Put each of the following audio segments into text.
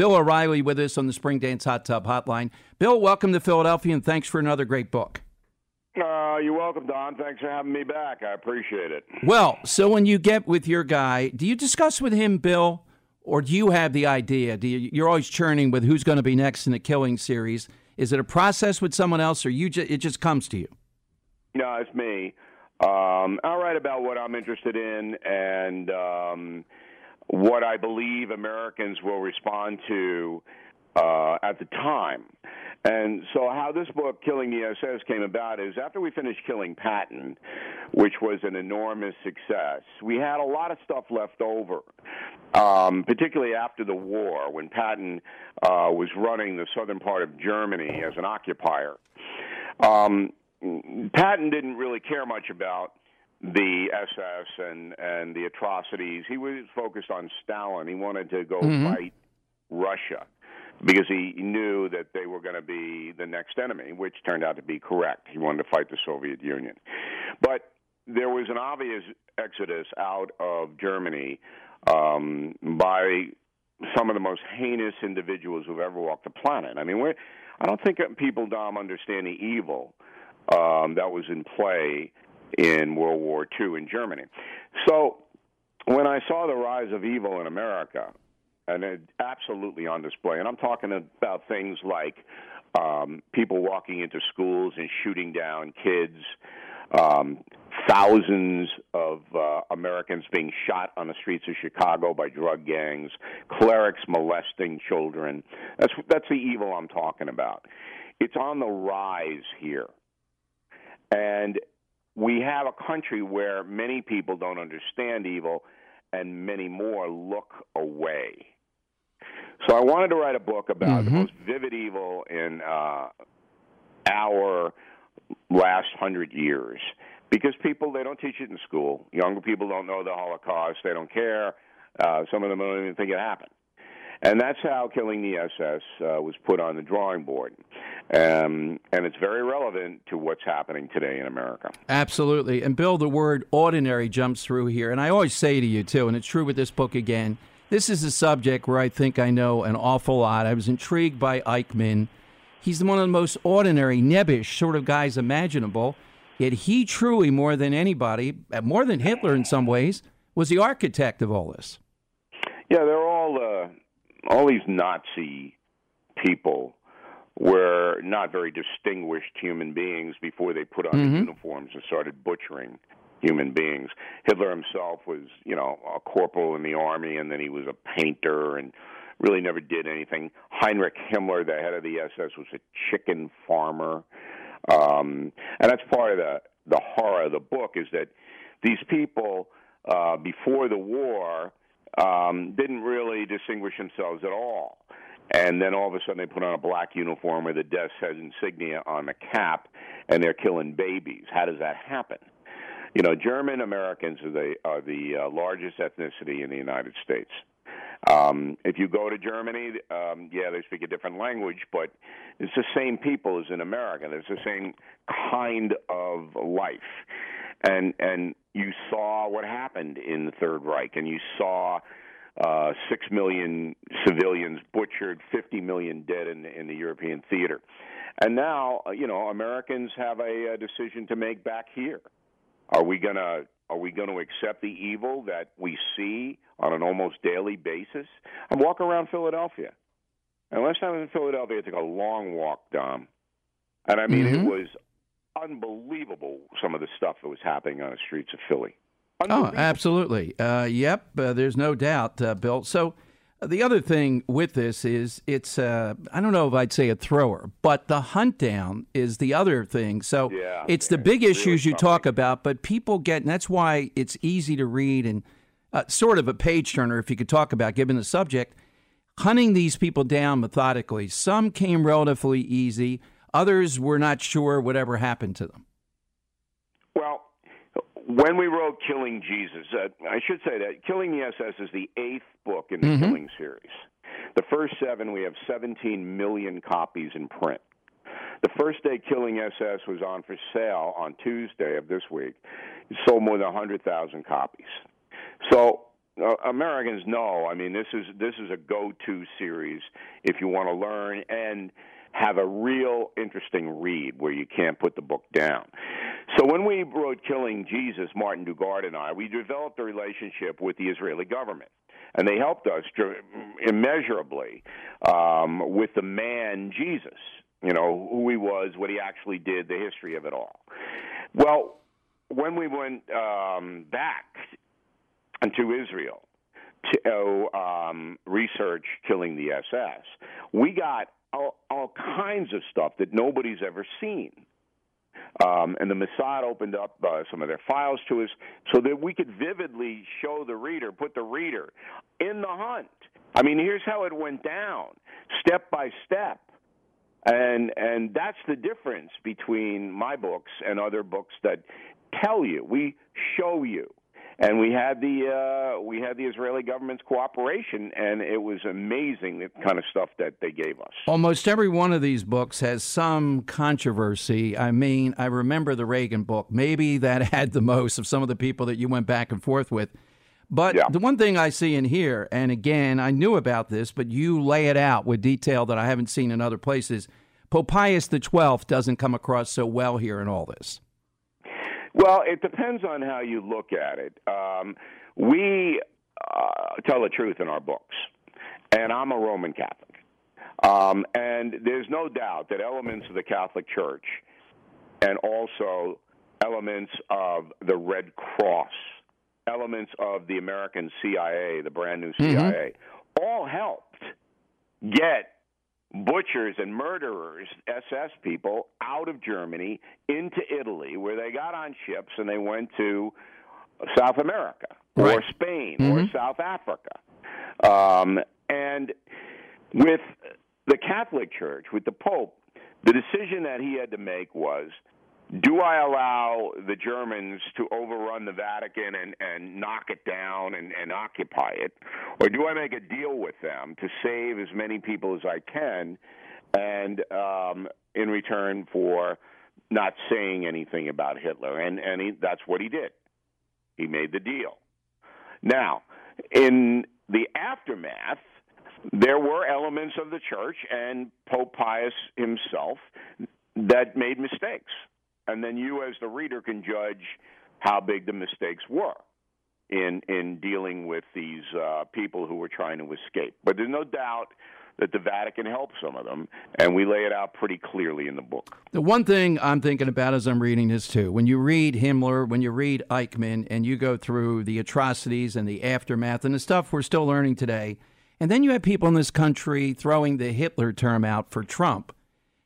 Bill O'Reilly with us on the Spring Dance Hot Tub Hotline. Bill, welcome to Philadelphia, and thanks for another great book. Uh, you're welcome, Dom. Thanks for having me back. I appreciate it. Well, so when you get with your guy, do you discuss with him, Bill, or do you have the idea? Do you, you're always churning with who's going to be next in the Killing series? Is it a process with someone else, or you ju- it just comes to you? No, it's me. Um, I'll write about what I'm interested in and um, what I believe Americans will respond to uh, at the time. And so, how this book, Killing the SS, came about is after we finished Killing Patton, which was an enormous success, we had a lot of stuff left over, um, particularly after the war when Patton uh, was running the southern part of Germany as an occupier. Um, Patton didn't really care much about the SS and and the atrocities. He was focused on Stalin. He wanted to go mm-hmm. fight Russia because he knew that they were going to be the next enemy, which turned out to be correct. He wanted to fight the Soviet Union. But there was an obvious exodus out of Germany um, by some of the most heinous individuals who've ever walked the planet. I mean, we're, I don't think people, Dom, understand the evil um, that was in play in World War II in Germany. So when I saw the rise of evil in America, and it absolutely on display. And I'm talking about things like um, people walking into schools and shooting down kids, um, thousands of uh, Americans being shot on the streets of Chicago by drug gangs, clerics molesting children. That's that's the evil I'm talking about. It's on the rise here, and we have a country where many people don't understand evil and many more look away. So I wanted to write a book about mm-hmm. the most vivid evil in uh, our last hundred years because people they don't teach it in school. Younger people don't know the Holocaust. They don't care. Uh, some of them don't even think it happened. And that's how Killing the SS uh, was put on the drawing board. Um, and it's very relevant to what's happening today in America. Absolutely. And Bill, the word ordinary jumps through here. And I always say to you, too, and it's true with this book again this is a subject where I think I know an awful lot. I was intrigued by Eichmann. He's one of the most ordinary, nebbish sort of guys imaginable. Yet he truly, more than anybody, uh, more than Hitler in some ways, was the architect of all this. Yeah, they're all uh, all these Nazi people were not very distinguished human beings before they put on mm-hmm. uniforms and started butchering human beings. Hitler himself was, you know, a corporal in the army, and then he was a painter and really never did anything. Heinrich Himmler, the head of the SS, was a chicken farmer, um, and that's part of the the horror of the book is that these people uh, before the war um, didn't really distinguish themselves at all. And then all of a sudden they put on a black uniform with a death head insignia on the cap, and they're killing babies. How does that happen? You know, German Americans are the are the uh, largest ethnicity in the United States. Um, if you go to Germany, um, yeah, they speak a different language, but it's the same people as in America. It's the same kind of life, and and you saw what happened in the Third Reich, and you saw uh, six million civilians butchered, fifty million dead in in the European theater, and now uh, you know Americans have a, a decision to make back here. Are we gonna are we going to accept the evil that we see on an almost daily basis? I'm walking around Philadelphia. And last time I was in Philadelphia, I took a long walk, Dom. And I mean, mm-hmm. it was unbelievable some of the stuff that was happening on the streets of Philly. Oh, absolutely. Uh, yep, uh, there's no doubt, uh, Bill. So the other thing with this is it's uh, I don't know if I'd say a thrower, but the hunt down is the other thing. So yeah, it's the big it's issues really you talk about, but people get, and that's why it's easy to read and uh, sort of a page turner if you could talk about given the subject. Hunting these people down methodically. Some came relatively easy. Others were not sure whatever happened to them Well, when we wrote Killing Jesus, uh, I should say that Killing the SS is the eighth book in the mm-hmm. Killing series. The first seven, we have 17 million copies in print. The first day Killing SS was on for sale on Tuesday of this week, it sold more than 100,000 copies. So uh, Americans know. I mean, this is this is a go-to series if you want to learn and have a real interesting read where you can't put the book down. So when we wrote Killing Jesus, Martin Dugard and I, we developed a relationship with the Israeli government. And they helped us immeasurably um, with the man Jesus, you know, who he was, what he actually did, the history of it all. Well, when we went um, back to Israel to um, research killing the SS, we got all, all kinds of stuff that nobody's ever seen. Um, and the Mossad opened up uh, some of their files to us so that we could vividly show the reader, put the reader in the hunt. I mean, here's how it went down, step by step. And and that's the difference between my books and other books that tell you. We show you and we had the uh, we had the Israeli government's cooperation, and it was amazing the kind of stuff that they gave us. Almost every one of these books has some controversy. I mean, I remember the Reagan book. Maybe that had the most of some of the people that you went back and forth with. But yeah. the one thing I see in here, and again, I knew about this, but you lay it out with detail that I haven't seen in other places. Pope the Twelfth doesn't come across so well here in all this. Well, it depends on how you look at it. Um, we uh, tell the truth in our books, and I'm a Roman Catholic. Um, and there's no doubt that elements of the Catholic Church and also elements of the Red Cross, elements of the American CIA, the brand new CIA, mm-hmm. all helped get butchers and murderers, SS people, out of Germany into Italy, where they got on ships and they went to South America right. or Spain mm-hmm. or South Africa. Um, and with the Catholic Church, with the Pope, the decision that he had to make was do I allow the Germans to overrun the Vatican and, and knock it down and, and occupy it? Or do I make a deal with them to save as many people as I can and um, in return for not saying anything about Hitler? And, and he, that's what he did. He made the deal. Now, in the aftermath, there were elements of the church and Pope Pius himself that made mistakes and then you as the reader can judge how big the mistakes were in in dealing with these uh, people who were trying to escape. But there's no doubt that the Vatican helped some of them, and we lay it out pretty clearly in the book. The one thing I'm thinking about as I'm reading this too, when you read Himmler, when you read Eichmann, and you go through the atrocities and the aftermath and the stuff we're still learning today, and then you have people in this country throwing the Hitler term out for Trump.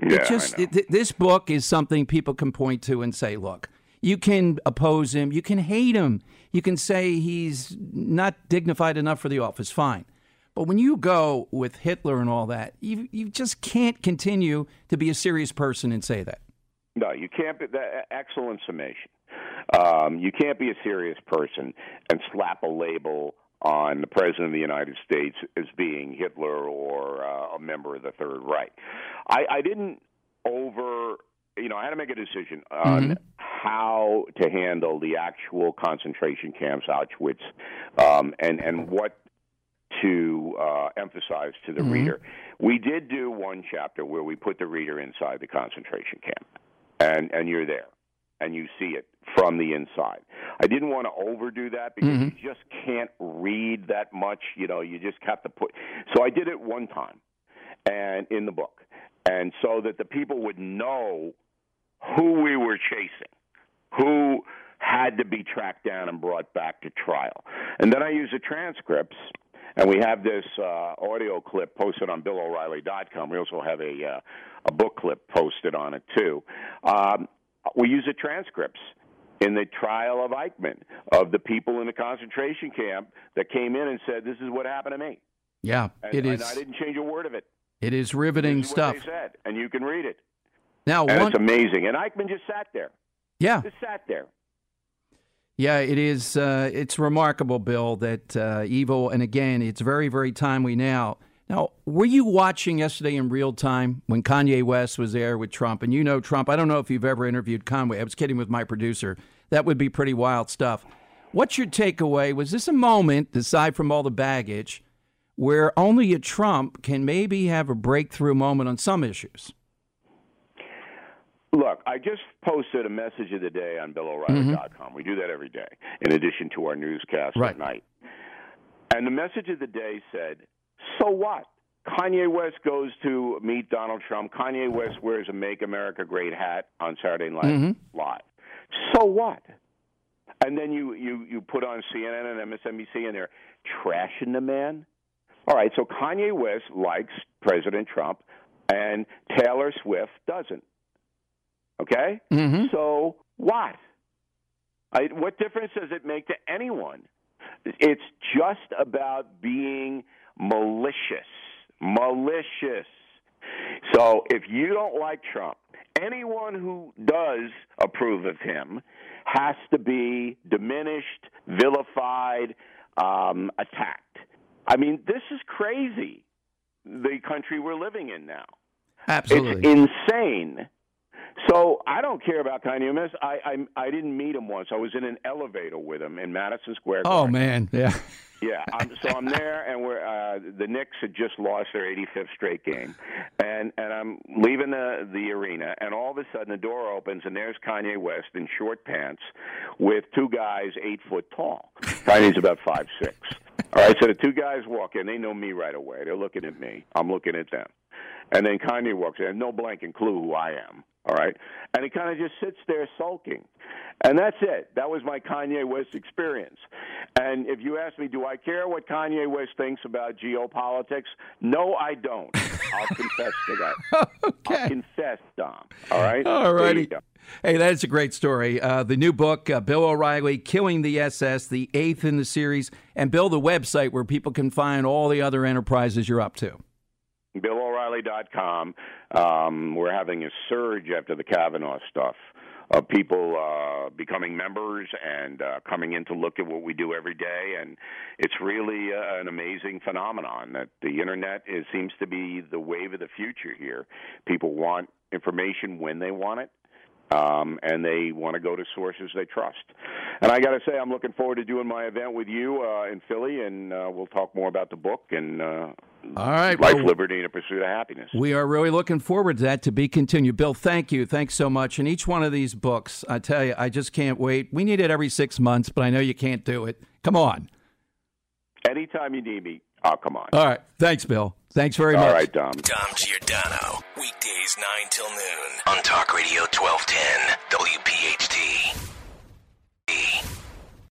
Yeah, it just it, this book is something people can point to and say, look, you can oppose him, you can hate him, you can say he's not dignified enough for the office, fine. But when you go with Hitler and all that, you you just can't continue to be a serious person and say that. No, you can't. Be, that, excellent summation. Um, you can't be a serious person and slap a label on the president of the United States as being Hitler or uh, a member of the Third Reich. I, I didn't over, you know, I had to make a decision on mm-hmm. how to handle the actual concentration camps, Auschwitz, um, and and what to uh, emphasize to the mm-hmm. reader. We did do one chapter where we put the reader inside the concentration camp, and and you're there, and you see it from the inside. I didn't want to overdo that because mm-hmm. you just can't read that much. You know, you just have to put. So I did it one time, and in the book, and so that the people would know who we were chasing, who had to be tracked down and brought back to trial, and then I use the transcripts. And we have this uh, audio clip posted on BillO'Reilly.com. We also have a uh, a book clip posted on it too. Um, we use the transcripts in the trial of Eichmann, of the people in the concentration camp that came in and said, "This is what happened to me." Yeah, and, it is. I didn't change a word of it. It is riveting is stuff. said, and you can read it. Now, and one, it's amazing. And Eichmann just sat there. Yeah, just sat there. Yeah, it is. Uh, it's remarkable, Bill, that uh, evil, and again, it's very, very timely now now, were you watching yesterday in real time when Kanye West was there with Trump? And you know Trump. I don't know if you've ever interviewed Kanye. I was kidding with my producer. That would be pretty wild stuff. What's your takeaway? Was this a moment, aside from all the baggage, where only a Trump can maybe have a breakthrough moment on some issues? Look, I just posted a message of the day on BillO'Reilly.com. Mm-hmm. We do that every day, in addition to our newscast right. at night. And the message of the day said, "So what? Kanye West goes to meet Donald Trump. Kanye West wears a "Make America Great" hat on Saturday Night mm-hmm. Live. So what? And then you you you put on CNN and MSNBC, and they're trashing the man. All right, so Kanye West likes President Trump, and Taylor Swift doesn't. Okay? Mm-hmm. So what? I, what difference does it make to anyone? It's just about being malicious. Malicious. So if you don't like Trump, anyone who does approve of him has to be diminished, vilified, um, attacked. I mean, this is crazy. The country we're living in now. Absolutely. It's insane so I don't care about Kanye West. I, I I didn't meet him once. I was in an elevator with him in Madison Square oh, Garden. Oh man, yeah. Yeah, I'm, so I'm there, and we're uh, the Knicks had just lost their 85th straight game, and and I'm leaving the the arena, and all of a sudden the door opens, and there's Kanye West in short pants, with two guys eight foot tall. Kanye's about five six. All right, so the two guys walk in. They know me right away. They're looking at me. I'm looking at them. And then Kanye walks in, no blanking clue who I am. All right. And he kind of just sits there sulking. And that's it. That was my Kanye West experience. And if you ask me, do I care what Kanye West thinks about geopolitics? No, I don't. I'll confess to that. okay. I'll confess, Dom. All right? All righty. Hey, that's a great story. Uh, the new book, uh, Bill O'Reilly, Killing the SS, the eighth in the series, and Bill, the website where people can find all the other enterprises you're up to. BillO'Reilly.com. Um, we're having a surge after the Kavanaugh stuff of people uh, becoming members and uh, coming in to look at what we do every day, and it's really uh, an amazing phenomenon that the internet is, seems to be the wave of the future here. People want information when they want it, um, and they want to go to sources they trust. And I got to say, I'm looking forward to doing my event with you uh, in Philly, and uh, we'll talk more about the book and uh, all right, life, well, liberty, and a pursuit of happiness. We are really looking forward to that to be continued. Bill, thank you, thanks so much. And each one of these books, I tell you, I just can't wait. We need it every six months, but I know you can't do it. Come on. Anytime you need me, I'll come on. All right, thanks, Bill. Thanks very All much. All right, Dom. Dom Giordano, weekdays nine till noon on Talk Radio twelve ten WPHT.